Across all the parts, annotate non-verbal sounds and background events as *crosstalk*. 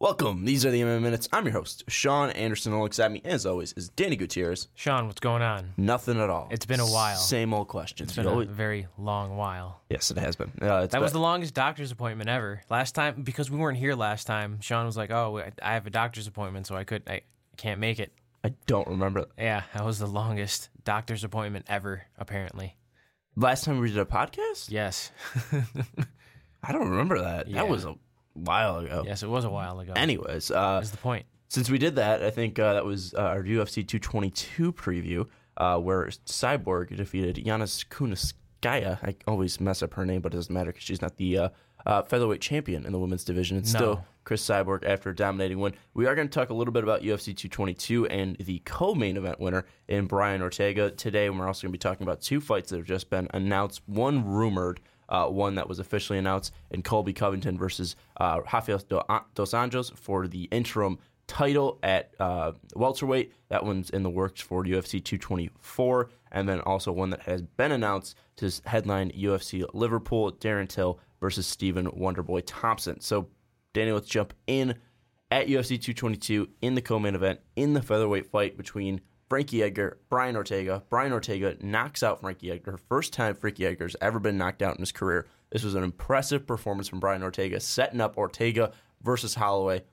Welcome. These are the MMA Minutes. I'm your host, Sean Anderson. Alongside me, as always, is Danny Gutierrez. Sean, what's going on? Nothing at all. It's been a while. Same old questions. It's been We a always- very long while. yes, it has been. Uh, it's That was been- the longest doctor's appointment ever. Last time, because we weren't here last time, Sean was like, "Oh, I- I have a doctor's appointment, so I could, I can't make it." I don't remember. Yeah, that was the longest doctor's appointment ever. Apparently, Last time we did a podcast? yes, *laughs* I don't remember that. Yeah. That was a while ago. yes, it was a while ago. Anyways, uh, That's the point. since we did that, I think uh, that was uh, our UFC 222 preview, uh, where Cyborg defeated Yanis Kuniskaya. I always mess up her name, but it doesn't matter because she's not the uh, uh, featherweight champion in the women's division. It's No. still Chris Cyborg after a dominating win. We are going to talk a little bit about UFC 222 and the co-main event winner in Brian Ortega today. And we're also going to be talking about two fights that have just been announced. One rumored. Uh, one that was officially announced in Colby Covington versus uh, Rafael Dos Anjos for the interim title at uh, welterweight. That one's in the works for UFC 224, and then also one that has been announced to headline UFC Liverpool. Darren Till versus Stephen Wonderboy Thompson. So, Danny, let's jump in at UFC 222 in the co-main event in the featherweight fight between Frankie Edgar, Brian Ortega. Brian Ortega knocks out Frankie Edgar. First time Frankie Edgar's ever been knocked out in his career. This was an impressive performance from Brian Ortega, setting up Ortega versus Holloway.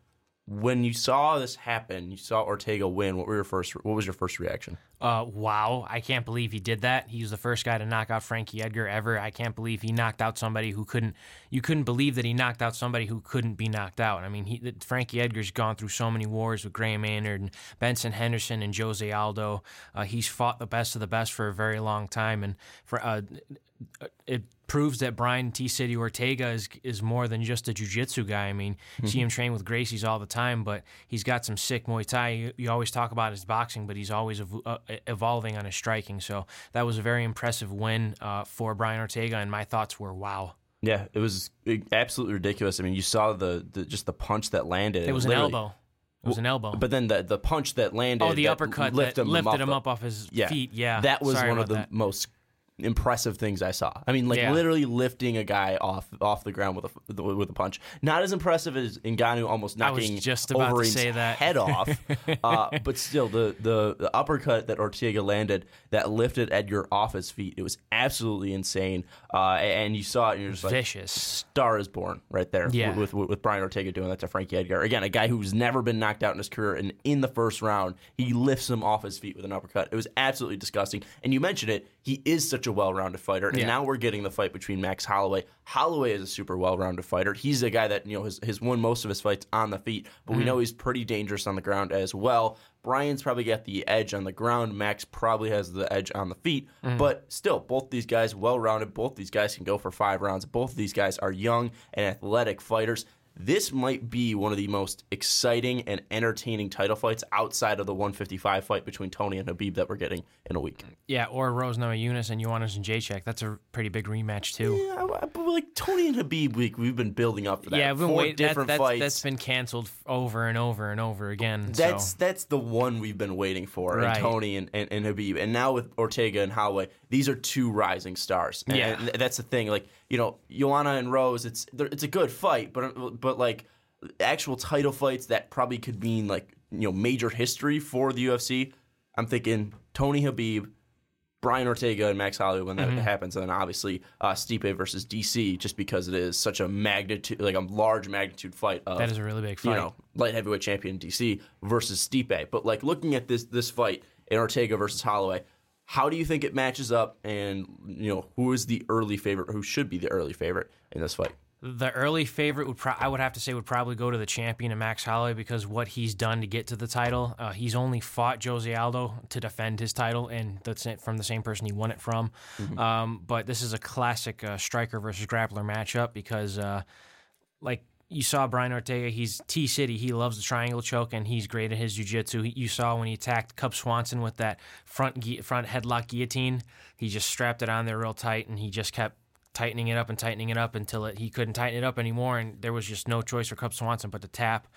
When you saw this happen, you saw Ortega win. What were your first? What was your first reaction? Uh, wow, I can't believe he did that. He was the first guy to knock out Frankie Edgar ever. I can't believe he knocked out somebody who couldn't. You couldn't believe that he knocked out somebody who couldn't be knocked out. I mean, he, Frankie Edgar's gone through so many wars with Graham Maynard and Benson Henderson and Jose Aldo. Uh, he's fought the best of the best for a very long time, and for uh, it proves that Brian T. City Ortega is is more than just a jiu-jitsu guy. I mean, you see him train with Gracie's all the time, but he's got some sick Muay Thai. You, you always talk about his boxing, but he's always a, uh, evolving on his striking. So that was a very impressive win uh, for Brian Ortega, and my thoughts were, wow. Yeah, it was absolutely ridiculous. I mean, you saw the, the just the punch that landed. It was an elbow. It was an elbow. But then the the punch that landed. oh, the that uppercut lifted that him lifted off him up off his yeah, feet. Yeah, that was Sorry one of the that. most impressive things I saw. I mean, like Yeah. literally lifting a guy off off the ground with a with a punch. Not as impressive as Ngannou almost knocking just about to say that. head off. *laughs* uh, but still, the, the the uppercut that Ortega landed that lifted Edgar off his feet. It was absolutely insane. Uh, and you saw it, and you're just like, Vicious. star is born right there Yeah. with, with with Brian Ortega doing that to Frankie Edgar. Again, a guy who's never been knocked out in his career, and in the first round, he lifts him off his feet with an uppercut. It was absolutely disgusting. And you mentioned it, he is such a well-rounded fighter, and Yeah. now we're getting the fight between Max Holloway. Holloway is a super well-rounded fighter. He's a guy that you know has, has won most of his fights on the feet, but we Mm-hmm. know he's pretty dangerous on the ground as well. Brian's probably got the edge on the ground. Max probably has the edge on the feet. Mm-hmm. But still, both these guys well rounded. Both these guys can go for five rounds. Both of these guys are young and athletic fighters. This might be one of the most exciting and entertaining title fights outside of the 155 fight between Tony and Khabib that we're getting in a week. Yeah, or Rose Namajunas and Joanna Jedrzejczyk. That's a pretty big rematch too. Yeah, but like Tony and Khabib, we, we've been building up for that. Yeah, we've been Four waiting. That, different that's, fights. that's been canceled over and over and over again. That's so. that's the one we've been waiting for, and Tony and, and, and Khabib, and now with Ortega and Holloway, these are two rising stars. And, Yeah. and that's the thing. Like you know, Joanna and Rose, it's it's a good fight, but but like actual title fights that probably could mean like you know major history for the UFC. I'm thinking Tony Khabib, Brian Ortega, and Max Holloway when that Mm-hmm. happens, and then obviously uh, Stipe versus DC, just because it is such a magnitude, like a large magnitude fight. Of, that is a really big fight. you know, light heavyweight champion DC versus Stipe. But like looking at this this fight in Ortega versus Holloway, how do you think it matches up? And you know, who is the early favorite? Who should be the early favorite in this fight? The early favorite would pro- I would have to say would probably go to the champion of Max Holloway because what he's done to get to the title, uh, he's only fought Jose Aldo to defend his title, and that's it from the same person he won it from. Um, but this is a classic uh, striker versus grappler matchup because, uh, like you saw Brian Ortega, he's T City. He loves the triangle choke, and he's great at his jiu-jitsu. You saw when he attacked Cub Swanson with that front gui- front headlock guillotine. He just strapped it on there real tight, and he just kept tightening it up and tightening it up until it, he couldn't tighten it up anymore, and there was just no choice for Cub Swanson but to tap.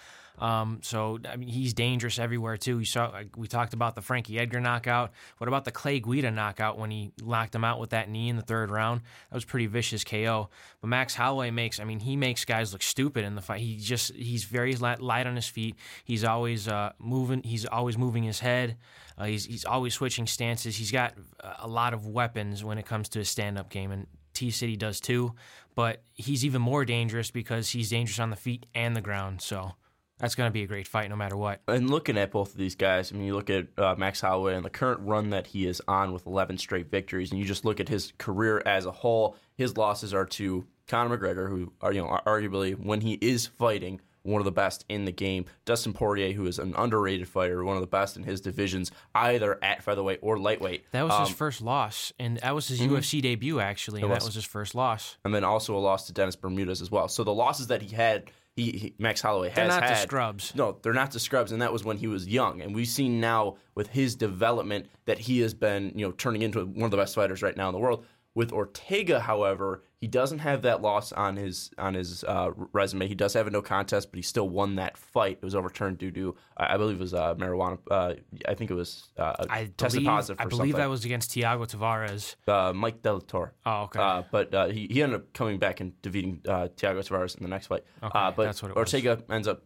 Um, so I mean, he's dangerous everywhere too. You saw we talked about the Frankie Edgar knockout. What about the Clay Guida knockout when he knocked him out with that knee in the third round? That was pretty vicious KO. But Max Holloway makes I mean he makes guys look stupid in the fight. He just he's very light on his feet. He's always uh, moving. He's always moving his head. Uh, he's he's always switching stances. He's got a lot of weapons when it comes to his stand up game and. T City does too, but he's even more dangerous because he's dangerous on the feet and the ground. So that's going to be a great fight no matter what. And looking at both of these guys, I mean, you look at uh, Max Holloway and the current run that he is on with 11 straight victories, and you just look at his career as a whole. His losses are to Conor McGregor, who are you know arguably when he is fighting one of the best in the game. Dustin Poirier, who is an underrated fighter, one of the best in his divisions, either at featherweight or lightweight. That was um, his first loss, and that was his mm-hmm. UFC debut actually, and was. that was his first loss. And then also a loss to Dennis Bermudez as well. So the losses that he had he, he, Max Holloway has they're not had. scrubs. No, they're not the scrubs, and that was when he was young. And we've seen now with his development that he has been, you know, turning into one of the best fighters right now in the world. With Ortega, however, he doesn't have that loss on his on his uh, resume. He does have a no contest, but he still won that fight. It was overturned due to I believe it was uh, marijuana. Uh, I think it was uh, I tested believe, positive. I believe something. that was against Thiago Tavares. Uh, Mike De La Torre. Oh, okay. Uh, but he, he ended up coming back and defeating Thiago Tavares in the next fight. Okay, but that's what it Ortega was. ends up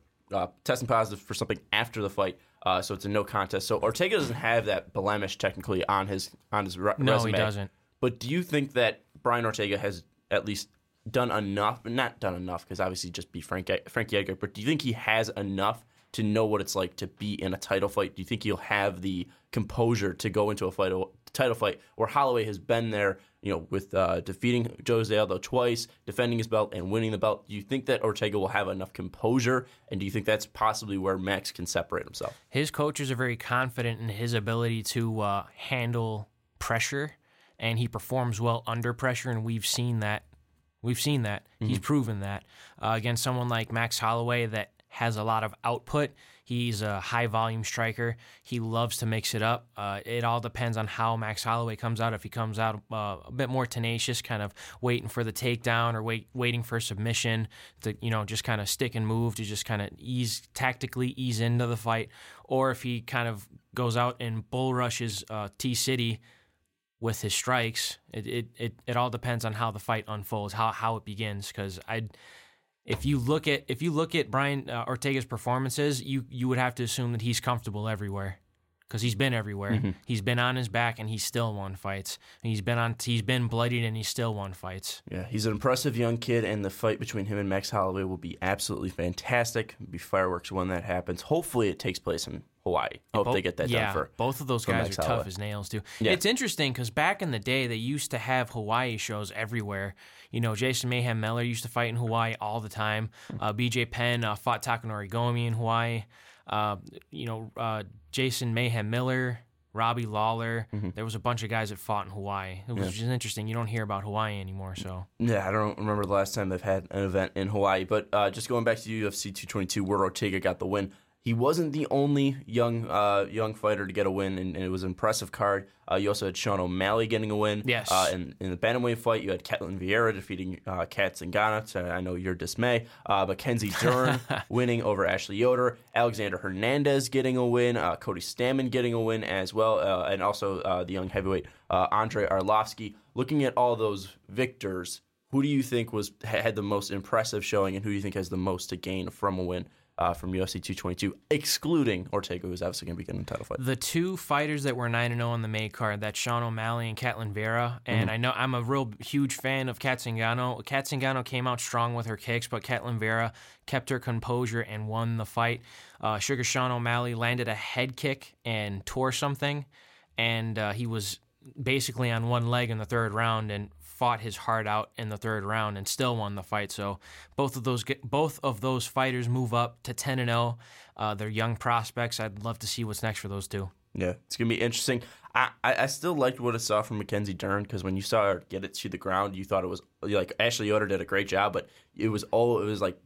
testing positive for something after the fight. so it's a no contest. So Ortega doesn't have that blemish technically on his on his re- no, resume. No, he doesn't. But do you think that Brian Ortega has at least done enough, but not done enough, because obviously just be Frank, Frankie Edgar, but do you think he has enough to know what it's like to be in a title fight? Do you think he'll have the composure to go into a fight, a title fight, where Holloway has been there, you know, with uh, defeating Jose Aldo twice, defending his belt, and winning the belt? Do you think that Ortega will have enough composure, and do you think that's possibly where Max can separate himself? His coaches are very confident in his ability to uh, handle pressure and he performs well under pressure, and we've seen that. We've seen that. Mm-hmm. He's proven that uh, against someone like Max Holloway that has a lot of output. He's a high volume striker. He loves to mix it up. Uh, it all depends on how Max Holloway comes out. If he comes out uh, a bit more tenacious, kind of waiting for the takedown or wait, waiting for submission to you know just kind of stick and move to just kind of ease tactically ease into the fight, or if he kind of goes out and bull rushes uh, T City with his strikes. It, it, it, it all depends on how the fight unfolds, how, how it begins. Because I, if you look at if you look at Brian uh, Ortega's performances, you you would have to assume that he's comfortable everywhere. Because he's been everywhere. Mm-hmm. He's been on his back and he's still won fights. And he's been on. He's been bloodied and he's still won fights. Yeah, he's an impressive young kid, and the fight between him and Max Holloway will be absolutely fantastic. It'll be fireworks when that happens. Hopefully, it takes place in Hawaii. I Hope both, they get that yeah, done for both of those guys are tough as nails too. Yeah. It's interesting because back in the day they used to have Hawaii shows everywhere. You know, Jason Mayhem Miller used to fight in Hawaii all the time. Uh, BJ Penn uh, fought Takanori Gomi in Hawaii. Uh, you know, uh, Jason Mayhem Miller, Robbie Lawler. Mm-hmm. There was a bunch of guys that fought in Hawaii. It was yeah. just interesting. You don't hear about Hawaii anymore. So yeah, I don't remember the last time they've had an event in Hawaii. But uh, just going back to UFC 222, where Ortega got the win he wasn't the only young uh, young fighter to get a win, and, and it was an impressive card. Uh, you also had Sean O'Malley getting a win. Yes. Uh, in, in the bantamweight fight, you had Ketlen Vieira defeating uh, Cat Zingano, to I know your dismay. Uh, but Kenzie Dern *laughs* winning over Ashley Yoder. Alexander Hernandez getting a win. Uh, Cody Stamann getting a win as well. Uh, and also uh, the young heavyweight Andre Arlovski. Looking at all those victors, who do you think was had the most impressive showing, and who do you think has the most to gain from a win? uh, from UFC 222, excluding Ortega, who's obviously going to be getting a title fight. The two fighters that were 9 and 0 on the May card, that's Sean O'Malley and Ketlen Vieira, And mm-hmm. I know I'm a real huge fan of Cat Zingano. Cat Zingano came out strong with her kicks, but Ketlen Vieira kept her composure and won the fight. Uh, Sugar Sean O'Malley landed a head kick and tore something, and uh, he was basically on one leg in the third round and fought his heart out in the third round and still won the fight. So both of those both of those fighters move up to ten and zero. Uh, they're young prospects. I'd love to see what's next for those two. Yeah, it's gonna be interesting. I, I, still liked what I saw from Mackenzie Dern because when you saw her get it to the ground, you thought it was like Ashley Yoder did a great job, but it was all it was like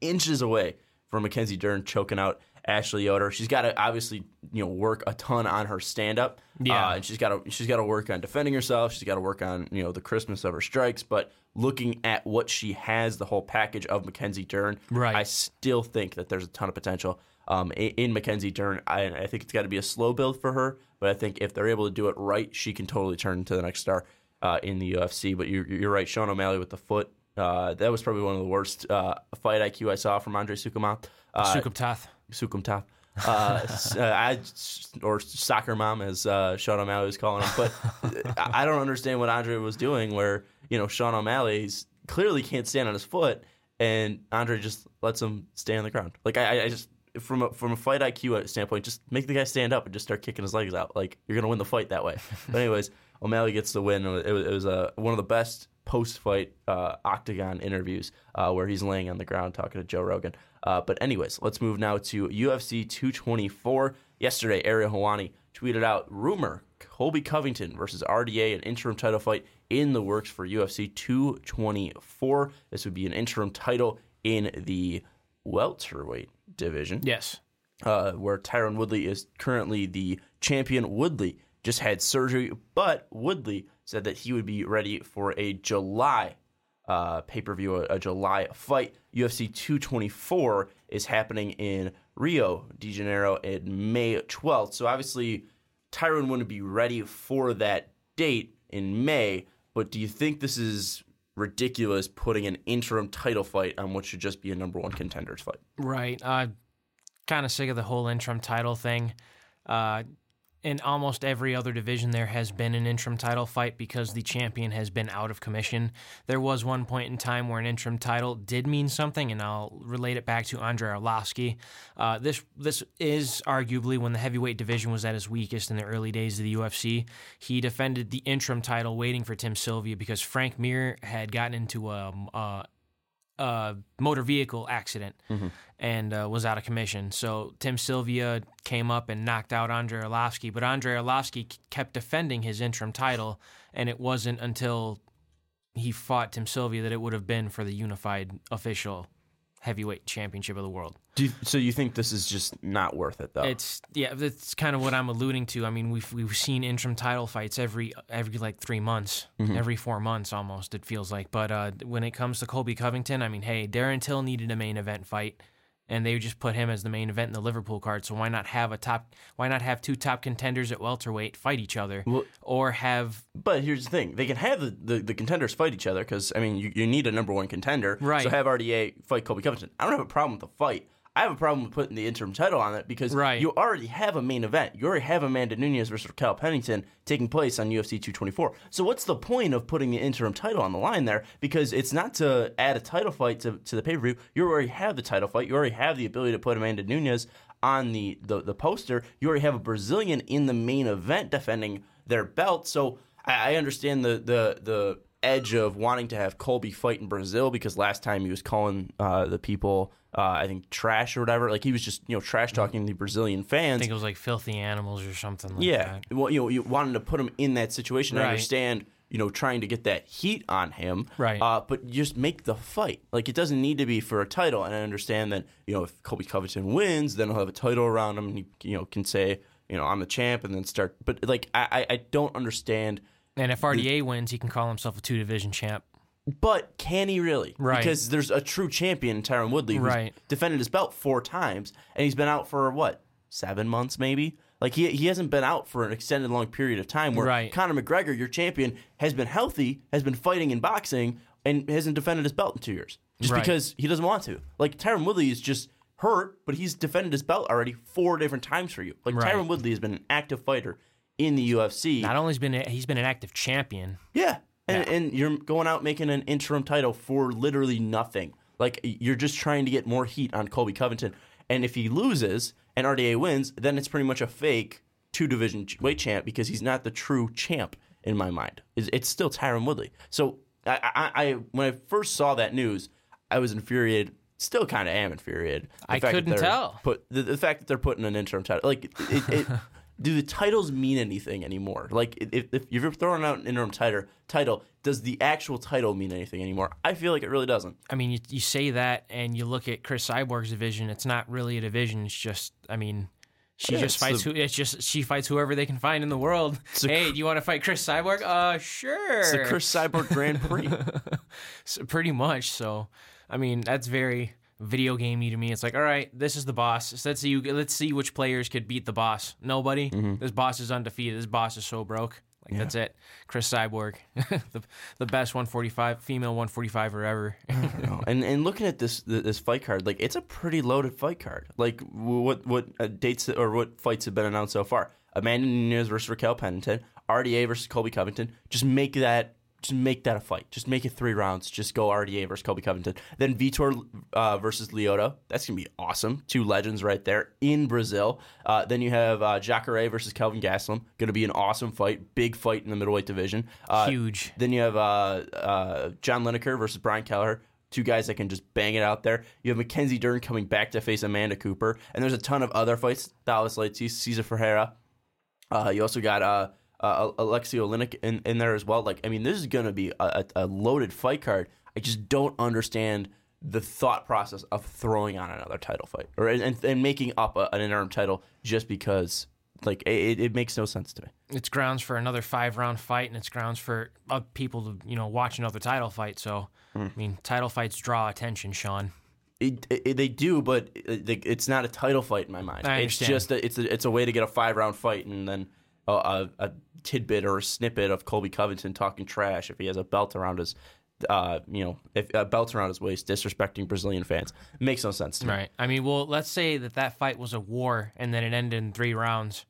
inches away from Mackenzie Dern choking out Ashley Yoder. She's got to obviously you know work a ton on her stand up. Yeah. uh, and she's got to she's got to work on defending herself. She's got to work on you know the crispness of her strikes. But looking at what she has, the whole package of Mackenzie Dern, Right. I still think that there's a ton of potential. Um, in, in Mackenzie Dern, I, I think it's got to be a slow build for her, but I think if they're able to do it right, she can totally turn into the next star uh, in the UFC. But you're, you're right, Sean O'Malley with the foot. Uh, that was probably one of the worst uh, fight IQ I saw from Andre Sukumath. Uh, Sukumtath. Sukumtath. Uh, uh, I, or soccer mom, as uh, Sean O'Malley was calling him. But I I don't understand what Andre was doing, where you know Sean O'Malley's clearly can't stand on his foot, and Andre just lets him stay on the ground. Like I, I- I just from a, from a fight IQ standpoint, just make the guy stand up and just start kicking his legs out. Like you're gonna win the fight that way. but anyways, O'Malley gets the win. It was, it was uh, one of the best post fight uh, octagon interviews uh, where he's laying on the ground talking to Joe Rogan. Uh, but anyways, let's move now to UFC 224. Yesterday, Ariel Helwani tweeted out rumor Colby Covington versus RDA, an interim title fight in the works for UFC 224. This would be an interim title in the welterweight division Yes. uh, where Tyron Woodley is currently the champion. Woodley just had surgery, but Woodley said that he would be ready for a July uh, pay per view, a, a July fight. UFC 224 is happening in Rio de Janeiro in May 12th. So obviously, Tyron wouldn't be ready for that date in May. But do you think this is ridiculous putting an interim title fight on what should just be a number one contenders fight? Right. Uh, kind of sick of the whole interim title thing. Uh, in almost every other division, there has been an interim title fight because the champion has been out of commission. There was one point in time where an interim title did mean something, and I'll relate it back to Andrei Arlovski. Uh, this this is arguably when the heavyweight division was at its weakest in the early days of the UFC. He defended the interim title, waiting for Tim Sylvia because Frank Mir had gotten into a, a uh, motor vehicle accident and uh, was out of commission. So Tim Sylvia came up and knocked out Andrei Arlovski, but Andrei Arlovski k- kept defending his interim title, and it wasn't until he fought Tim Sylvia that it would have been for the unified official heavyweight championship of the world. Do you, so you think this is just not worth it though? It's yeah, that's kind of what I'm alluding to. I mean, we've we've seen interim title fights every every like three months, every four months almost. It feels like. But uh, when it comes to Colby Covington, I mean, hey, Darren Till needed a main event fight, and they just put him as the main event in the Liverpool card. So why not have a top? Why not have two top contenders at welterweight fight each other, Well- or have but here's the thing: they can have the, the, the contenders fight each other because I mean you, you need a number one contender. Right. So have RDA fight Colby Covington. I don't have a problem with the fight. I have a problem with putting the interim title on it because Right. you already have a main event. You already have Amanda Nunes versus Raquel Pennington taking place on UFC 224. So what's the point of putting the interim title on the line there? Because it's not to add a title fight to, to the pay per view. You already have the title fight. You already have the ability to put Amanda Nunes on the, the, the poster. You already have a Brazilian in the main event defending their belt. So I, I understand the the the edge of wanting to have Colby fight in Brazil because last time he was calling uh, the people uh, I think trash or whatever. Like he was just you know trash talking the Brazilian fans. I think it was like filthy animals or something like yeah, that. well you know you wanted to put him in that situation. I Right. understand you know trying to get that heat on him. Right. Uh, but just make the fight. Like it doesn't need to be for a title. And I understand that you know if Colby Covington wins, then he'll have a title around him, and he you know can say you know I'm the champ, and then start. But like I I, I don't understand. And if RDA wins, he can call himself a two division champ. But can he really? Right. Because there's a true champion, Tyron Woodley, who's Right. defended his belt four times, and he's been out for what seven months, maybe. Like he he hasn't been out for an extended long period of time. Where Right. Conor McGregor, your champion, has been healthy, has been fighting in boxing, and hasn't defended his belt in two years, just Right. because he doesn't want to. Like Tyron Woodley is just hurt, but he's defended his belt already four different times for you. Like Right. Tyron Woodley has been an active fighter in the UFC. Not only has been a, he's been an active champion. Yeah. And, and you're going out making an interim title for literally nothing. Like you're just trying to get more heat on Colby Covington. And if he loses and RDA wins, then it's pretty much a fake two division weight champ because he's not the true champ in my mind. It's, still Tyron Woodley. So I, I, I when I first saw that news, I was infuriated. Still kind of am infuriated. The I couldn't tell. Put the, the fact that they're putting an interim title, like it, it, *laughs* do the titles mean anything anymore? Like, if, if you're throwing out an interim title, title, does the actual title mean anything anymore? I feel like it really doesn't. I mean, you, you say that, and you look at Chris Cyborg's division. It's not really a division. It's just, I mean, she Yeah, just fights. the- who, it's just she fights whoever they can find in the world. a hey, do you want to fight Chris Cyborg? Uh, sure. It's the Chris Cyborg Grand Prix. *laughs* So pretty much. So, I mean, that's very video gamey to me. It's like, all right, this is the boss. So let's see. Let's see which players could beat the boss. Nobody. Mm-hmm. This boss is undefeated. This boss is so broke. Like that's it. Chris Cyborg, *laughs* the the best 145 female 145er ever. And and looking at this this fight card, like it's a pretty loaded fight card. Like what what uh, dates or what fights have been announced so far? Amanda Nunes versus Raquel Pennington, RDA versus Colby Covington. Just make that just make that a fight. Just make it three rounds. Just go RDA versus Colby Covington. Then Vitor uh, versus Lyoto. That's gonna be awesome. Two legends right there in Brazil. Uh, then you have uh, Jacare versus Kelvin Gastelum. Gonna be an awesome fight. Big fight in the middleweight division. Uh, Huge. then you have uh, uh, John Lineker versus Brian Kelleher. Two guys that can just bang it out there. You have Mackenzie Dern coming back to face Amanda Cooper. And there's a ton of other fights. Dallas Leitzes, Cesar Ferreira. Uh, you also got uh, uh, Alexio Linek in, in there as well. Like, I mean, this is going to be a, a, loaded fight card. I just don't understand the thought process of throwing on another title fight or and, and making up a, an interim title just because, like, it, it makes no sense to me. It's grounds for another five round fight, and it's grounds for uh, people to you know watch another title fight. So, Hmm. I mean, title fights draw attention, Sean. It, it, they do, but it, it's not a title fight in my mind. I it's just a, it's a, it's a way to get a five round fight and then a, a, a tidbit or a snippet of Colby Covington talking trash if he has a belt around his, uh, you know, if a belt around his waist, disrespecting Brazilian fans. makes no sense to me. Right. I mean, well, let's say that that fight was a war and then it ended in three rounds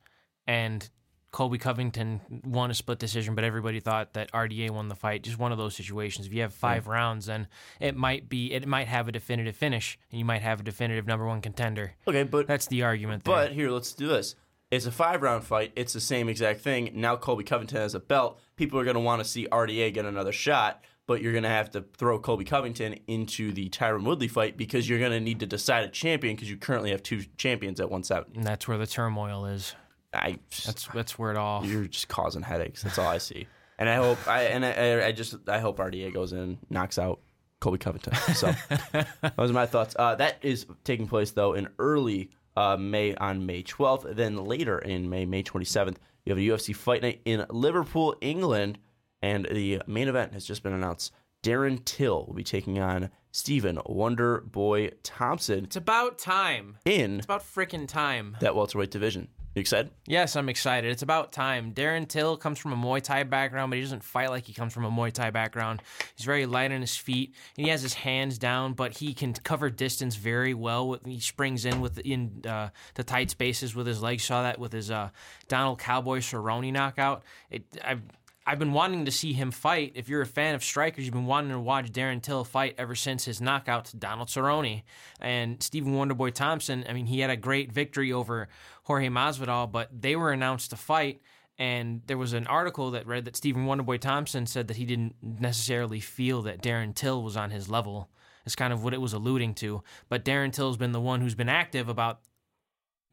and Colby Covington won a split decision, but everybody thought that RDA won the fight. Just one of those situations. If you have five rounds, then it might be, it might have a definitive finish and you might have a definitive number one contender. Okay, but That's the argument there. But here, let's do this. It's a five round fight. It's the same exact thing. Now Colby Covington has a belt. People are going to want to see RDA get another shot, but you're going to have to throw Colby Covington into the Tyron Woodley fight because you're going to need to decide a champion because you currently have two champions at 170. and that's where the turmoil is. I That's that's where it all. you're just causing headaches. That's all I see. And I hope I and I, I just I hope RDA goes in knocks out Colby Covington. So *laughs* those are my thoughts. Uh, that is taking place though in early uh, May on May 12th. Then later in May, May 27th, you have a UFC fight night in Liverpool, England, and the main event has just been announced. Darren Till will be taking on Stephen Wonder Boy Thompson It's about time. in It's about freaking time. that welterweight division. You excited? Yes, I'm excited. It's about time. Darren Till comes from a Muay Thai background, but he doesn't fight like he comes from a Muay Thai background. He's very light on his feet, and he has his hands down, but he can cover distance very well. He springs in with in uh, the tight spaces with his legs. Saw that with his uh, Donald Cowboy Cerrone knockout. It, I've I've been wanting to see him fight. If you're a fan of strikers, you've been wanting to watch Darren Till fight ever since his knockout to Donald Cerrone. And Stephen Wonderboy Thompson, I mean, he had a great victory over Jorge Masvidal, but they were announced to fight. And there was an article that read that Stephen Wonderboy Thompson said that he didn't necessarily feel that Darren Till was on his level. Is kind of what it was alluding to. But Darren Till's been the one who's been active about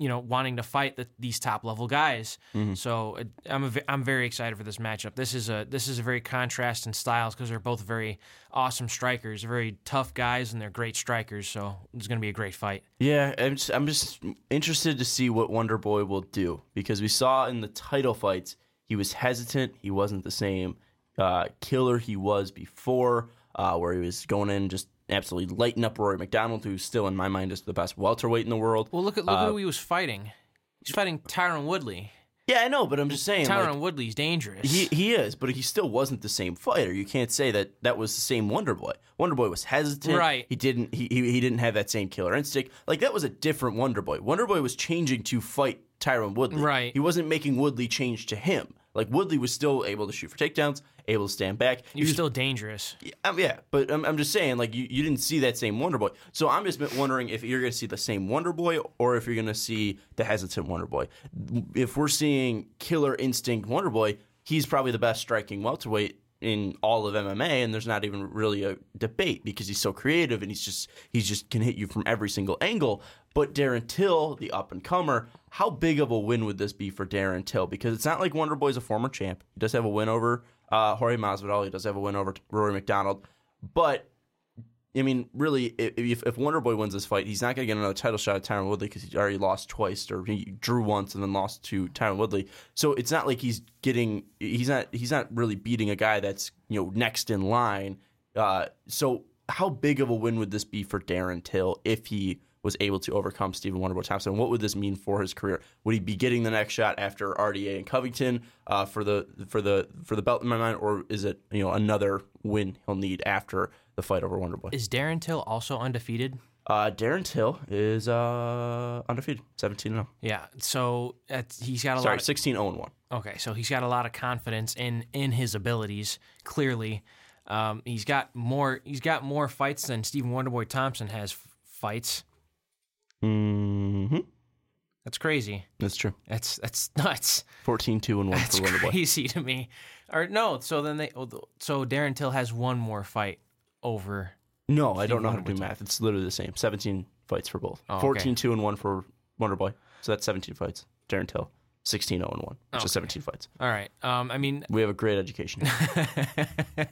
you know, wanting to fight the, these top level guys. So uh, I'm a, I'm very excited for this matchup. This is a this is a very contrast in styles because they're both very awesome strikers, very tough guys, and they're great strikers. So it's going to be a great fight. Yeah, I'm just, I'm just interested to see what Wonder Boy will do because we saw in the title fights he was hesitant. He wasn't the same uh, killer he was before, uh, where he was going in just absolutely lighten up Rory MacDonald, who still in my mind is the best welterweight in the world. Well, look at look at uh, who he was fighting. He's fighting Tyron Woodley. Yeah, I know, but I'm just saying. Tyron like, Woodley's dangerous. he he is, but he still wasn't the same fighter. You can't say that that was the same Wonder Boy. Wonder Boy was hesitant. Right. He didn't he, he he didn't have that same killer instinct. Like that was a different Wonder Boy. Wonder Boy was changing to fight Tyron Woodley. Right. He wasn't making Woodley change to him. Like Woodley was still able to shoot for takedowns, able to stand back. You're was still dangerous. um, yeah, but I'm, I'm just saying, like, you, you didn't see that same Wonder Boy. So I'm just wondering if you're going to see the same Wonder Boy or if you're going to see the hesitant Wonder Boy. If we're seeing Killer Instinct Wonder Boy, he's probably the best striking welterweight in all of MMA, and there's not even really a debate because he's so creative and he's just he's just can hit you from every single angle. But Darren Till, the up and comer, how big of a win would this be for Darren Till? Because it's not like Wonder Boy's a former champ. He does have a win over uh, Jorge Masvidal. He does have a win over Rory MacDonald, but I mean, really, if, if Wonder Boy wins this fight, he's not going to get another title shot at Tyron Woodley because he already lost twice, or he drew once and then lost to Tyron Woodley. So it's not like he's getting he's not he's not really beating a guy that's you know next in line. Uh, so how big of a win would this be for Darren Till if he was able to overcome Stephen Wonderboy Thompson? What would this mean for his career? Would he be getting the next shot after RDA and Covington uh, for the for the for the belt in my mind, or is it you know another win he'll need after? The fight over Wonder Boy. Is Darren Till also undefeated? Uh, Darren Till is uh, undefeated, 17 0. Yeah, so he's got a Sorry, lot. Of, 16 0 1. Okay, so he's got a lot of confidence in in his abilities. Clearly, um, he's got more. He's got more fights than Stephen Wonderboy Thompson has f- fights. Hmm. That's crazy. That's true. That's that's nuts. 14 2 and 1 that's for Wonderboy. crazy to me. Or no, so then they. Oh, so Darren Till has one more fight over. No, I don't know how to do math. It's literally the same. 17 fights for both. Oh, okay. 14 2 and 1 for Wonder Boy. So that's 17 fights. Darren Till, 16 0 and 1, which Okay. is 17 fights. All right. Um, I mean, We have a great education. *laughs* if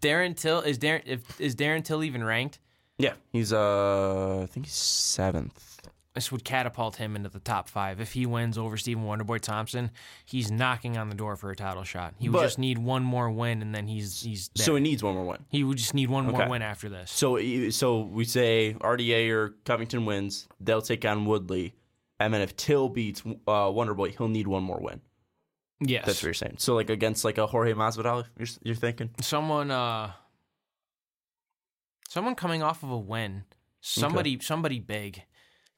Darren Till is Darren if is Darren Till even ranked, yeah, he's, uh, I think he's seventh. This would catapult him into the top five. If he wins over Stephen Wonderboy Thompson, he's knocking on the door for a title shot. He would But- just need one more win, and then he's he's there. So he needs one more win. he would just need one more Okay. win after this. So so we say RDA or Covington wins, they'll take on Woodley, and then if Till beats uh, Wonderboy, he'll need one more win. Yes, That's what you're saying. So like against like a Jorge Masvidal, you're, you're thinking. someone uh, someone coming off of a win, somebody somebody big,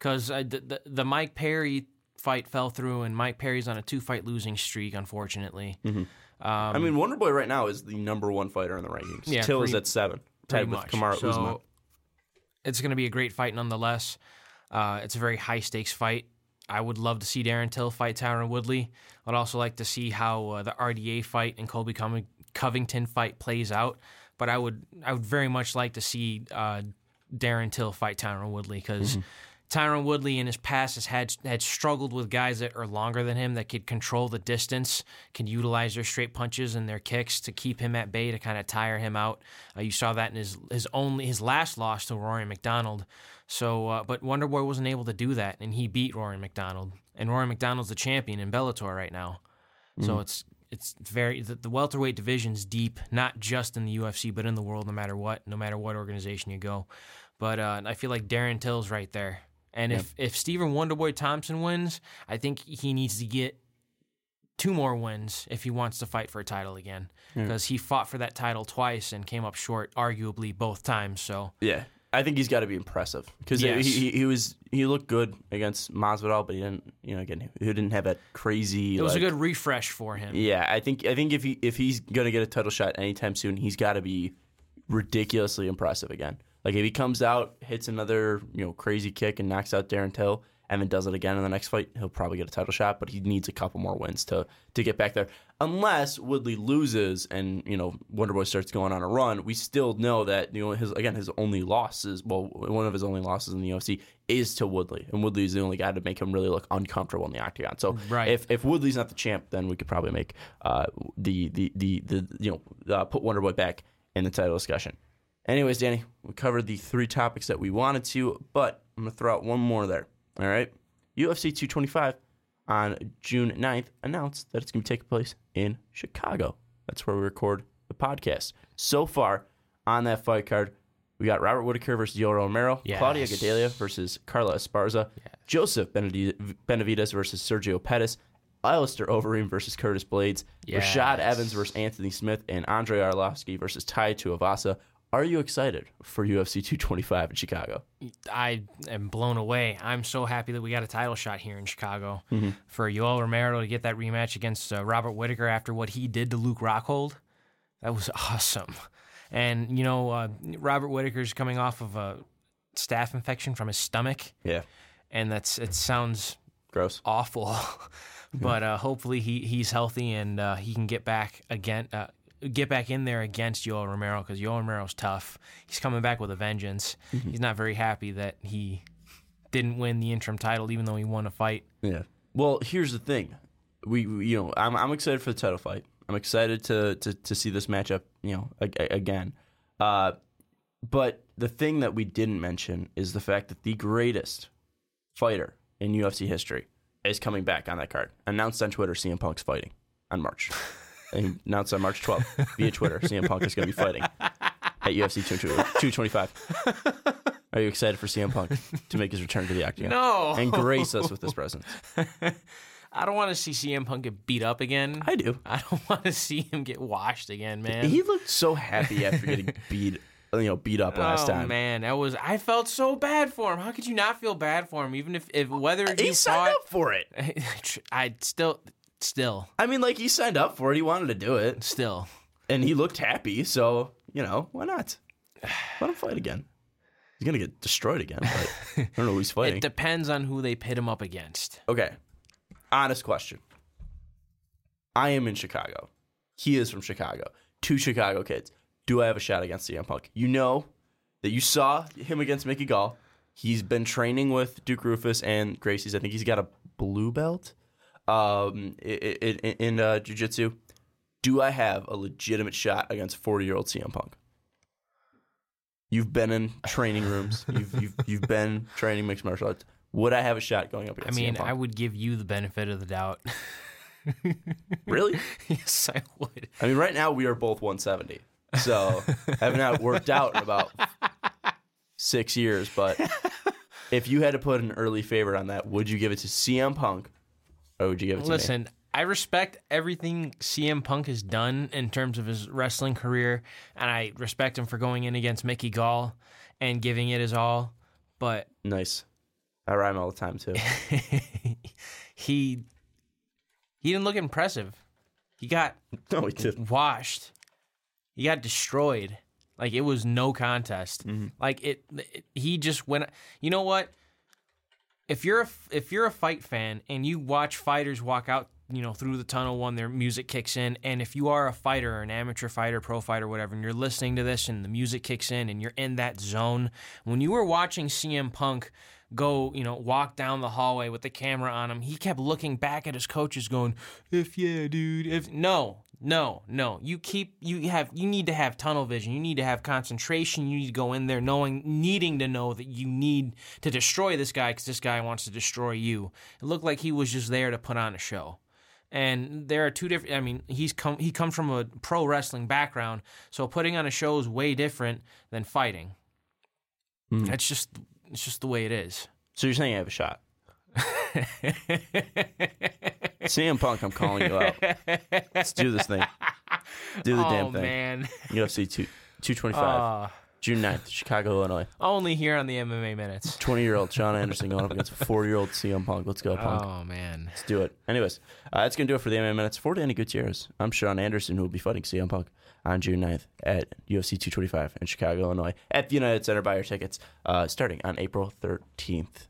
because the, the the Mike Perry fight fell through, and Mike Perry's on a two fight losing streak, unfortunately. Mhm. Um, I mean, Wonderboy right now is the number one fighter in the rankings. Yeah, Till is at seven, tied with. Kamaru so Usman. it's going to be a great fight nonetheless. Uh, it's a very high stakes fight. I would love to see Darren Till fight Tyron Woodley. I'd also like to see how uh, the RDA fight and Colby Covington fight plays out. But I would I would very much like to see uh, Darren Till fight Tyron Woodley because Tyron Woodley in his past has had had struggled with guys that are longer than him that could control the distance, can utilize their straight punches and their kicks to keep him at bay to kind of tire him out. Uh, you saw that in his his only his last loss to Rory MacDonald. So, uh, but Wonderboy wasn't able to do that, and he beat Rory MacDonald. And Rory MacDonald's the champion in Bellator right now. So it's it's very the, the welterweight division's deep, not just in the UFC, but in the world, no matter what, no matter what organization you go. But uh, I feel like Darren Till's right there. And if if Stephen Wonderboy Thompson wins, I think he needs to get two more wins if he wants to fight for a title again, because he fought for that title twice and came up short, arguably both times. So Yeah, I think he's got to be impressive because Yes. he, he he was he looked good against Masvidal, but he didn't. You know, again, he didn't have that crazy. it was like, a good refresh for him. Yeah, I think I think if he if he's gonna get a title shot anytime soon, he's got to be ridiculously impressive again. Like if he comes out, hits another you know crazy kick and knocks out Darren Till, and then does it again in the next fight, he'll probably get a title shot. But he needs a couple more wins to to get back there. Unless Woodley loses and you know Wonderboy starts going on a run, we still know that you know his again his only losses, well one of his only losses in the UFC is to Woodley, and Woodley is the only guy to make him really look uncomfortable in the octagon. So Right. if if Woodley's not the champ, then we could probably make uh, the, the the the you know uh, put Wonderboy back in the title discussion. Anyways, Danny, we covered the three topics that we wanted to, but I'm gonna throw out one more there. All right, UFC 225 on June 9th announced that it's gonna be taking place in Chicago. That's where we record the podcast. So far on that fight card, we got Robert Whitaker versus Yoel Romero, Yes. Claudia Gadelha versus Carla Esparza, Joseph Benavidez versus Sergio Pettis, Alistair Overeem versus Curtis Blaydes, Rashad Evans versus Anthony Smith, and Andre Arlovski versus Tai Tuivasa. Are you excited for UFC 225 in Chicago? I am blown away. I'm so happy that we got a title shot here in Chicago Mm-hmm. for Yoel Romero to get that rematch against uh, Robert Whitaker after what he did to Luke Rockhold. That was awesome. And you know, uh, Robert Whitaker's coming off of a staph infection from his stomach, Yeah, and that's it sounds gross. awful. *laughs* but uh, hopefully he he's healthy and uh, he can get back again uh, get back in there against Yoel Romero because Yoel Romero's tough. He's coming back with a vengeance. He's not very happy that he didn't win the interim title, even though he won a fight. Yeah. Well, here's the thing. We, we- you know, I'm I'm excited for the title fight. I'm excited to to, to see this matchup, you know, ag- again. Uh, but the thing that we didn't mention is the fact that the greatest fighter in UFC history is coming back on that card. Announced on Twitter, CM Punk's fighting on March. *laughs* And announced uh, on March 12th via Twitter, CM Punk is going to be fighting at UFC 225. Are you excited for CM Punk to make his return to the octagon? No. And grace us with his presence. *laughs* I don't want to see CM Punk get beat up again. I do. I don't *laughs* want to see him get washed again, man. He looked so happy after getting *laughs* beat, you know, beat up last oh time. man, that was I felt so bad for him. How could you not feel bad for him? Even if, if whether He signed fought, up for it. I still, still, I mean, like he signed up for it. He wanted to do it, still. and he looked happy. So you know, why not? Let him fight again. He's gonna get destroyed again, but I don't know who he's *laughs* fighting. It depends on who they pit him up against. okay, honest question. I am in Chicago. He is from Chicago. Two Chicago kids. Do I have a shot against CM Punk? You know that you saw him against Mickey Gall. He's been training with Duke Roufus and Gracie's. I think he's got a blue belt um, in, in, in uh, jiu-jitsu. Do I have a legitimate shot against 40-year-old CM Punk? You've been in training rooms. *laughs* You've, you've, you've been training mixed martial arts. Would I have a shot going up against I mean? I would give you the benefit of the doubt. *laughs* really? yes, I would. I mean, right now we are both 170. So have not worked out in about six years. But *laughs* if you had to put an early favorite on that, would you give it to CM Punk or would you give it to me? Listen, I respect everything CM Punk has done in terms of his wrestling career, and I respect him for going in against Mickey Gall and giving it his all. But Nice. I rhyme all the time too. *laughs* he he didn't look impressive. He got *laughs* No, he didn't. washed. He got destroyed. Like it was no contest. Mm-hmm. Like it, it- he just went. You know what? If you're a if you're a fight fan and you watch fighters walk out, you know, through the tunnel when their music kicks in, and if you are a fighter, or an amateur fighter, pro fighter, whatever, and you're listening to this and the music kicks in and you're in that zone, when you were watching CM Punk go, you know, walk down the hallway with the camera on him, he kept looking back at his coaches, going, "If yeah, dude, if no." No, no. You keep you have you need to have tunnel vision. You need to have concentration. You need to go in there knowing needing to know that you need to destroy this guy cuz this guy wants to destroy you. It looked like he was just there to put on a show. And there are two different I mean, he's come he comes from a pro wrestling background, so putting on a show is way different than fighting. Hmm. That's just it's just the way it is. So you're saying I have a shot? *laughs* CM Punk, I'm calling you out. Let's do this thing. Do the *laughs* oh damn thing. Oh man. UFC two, 225, Uh, June 9th, Chicago, Illinois. only here on the MMA minutes. 20 year old Sean *laughs* Anderson going up against a 40 year old CM Punk. Let's go, Punk. Oh man. Let's do it. Anyways, uh, that's going to do it for the MMA Minutes. For Danny Gutierrez, I'm Sean Anderson, who will be fighting CM Punk on June 9th at UFC 225 in Chicago, Illinois, at the United Center. Buy your tickets uh, starting on April 13th.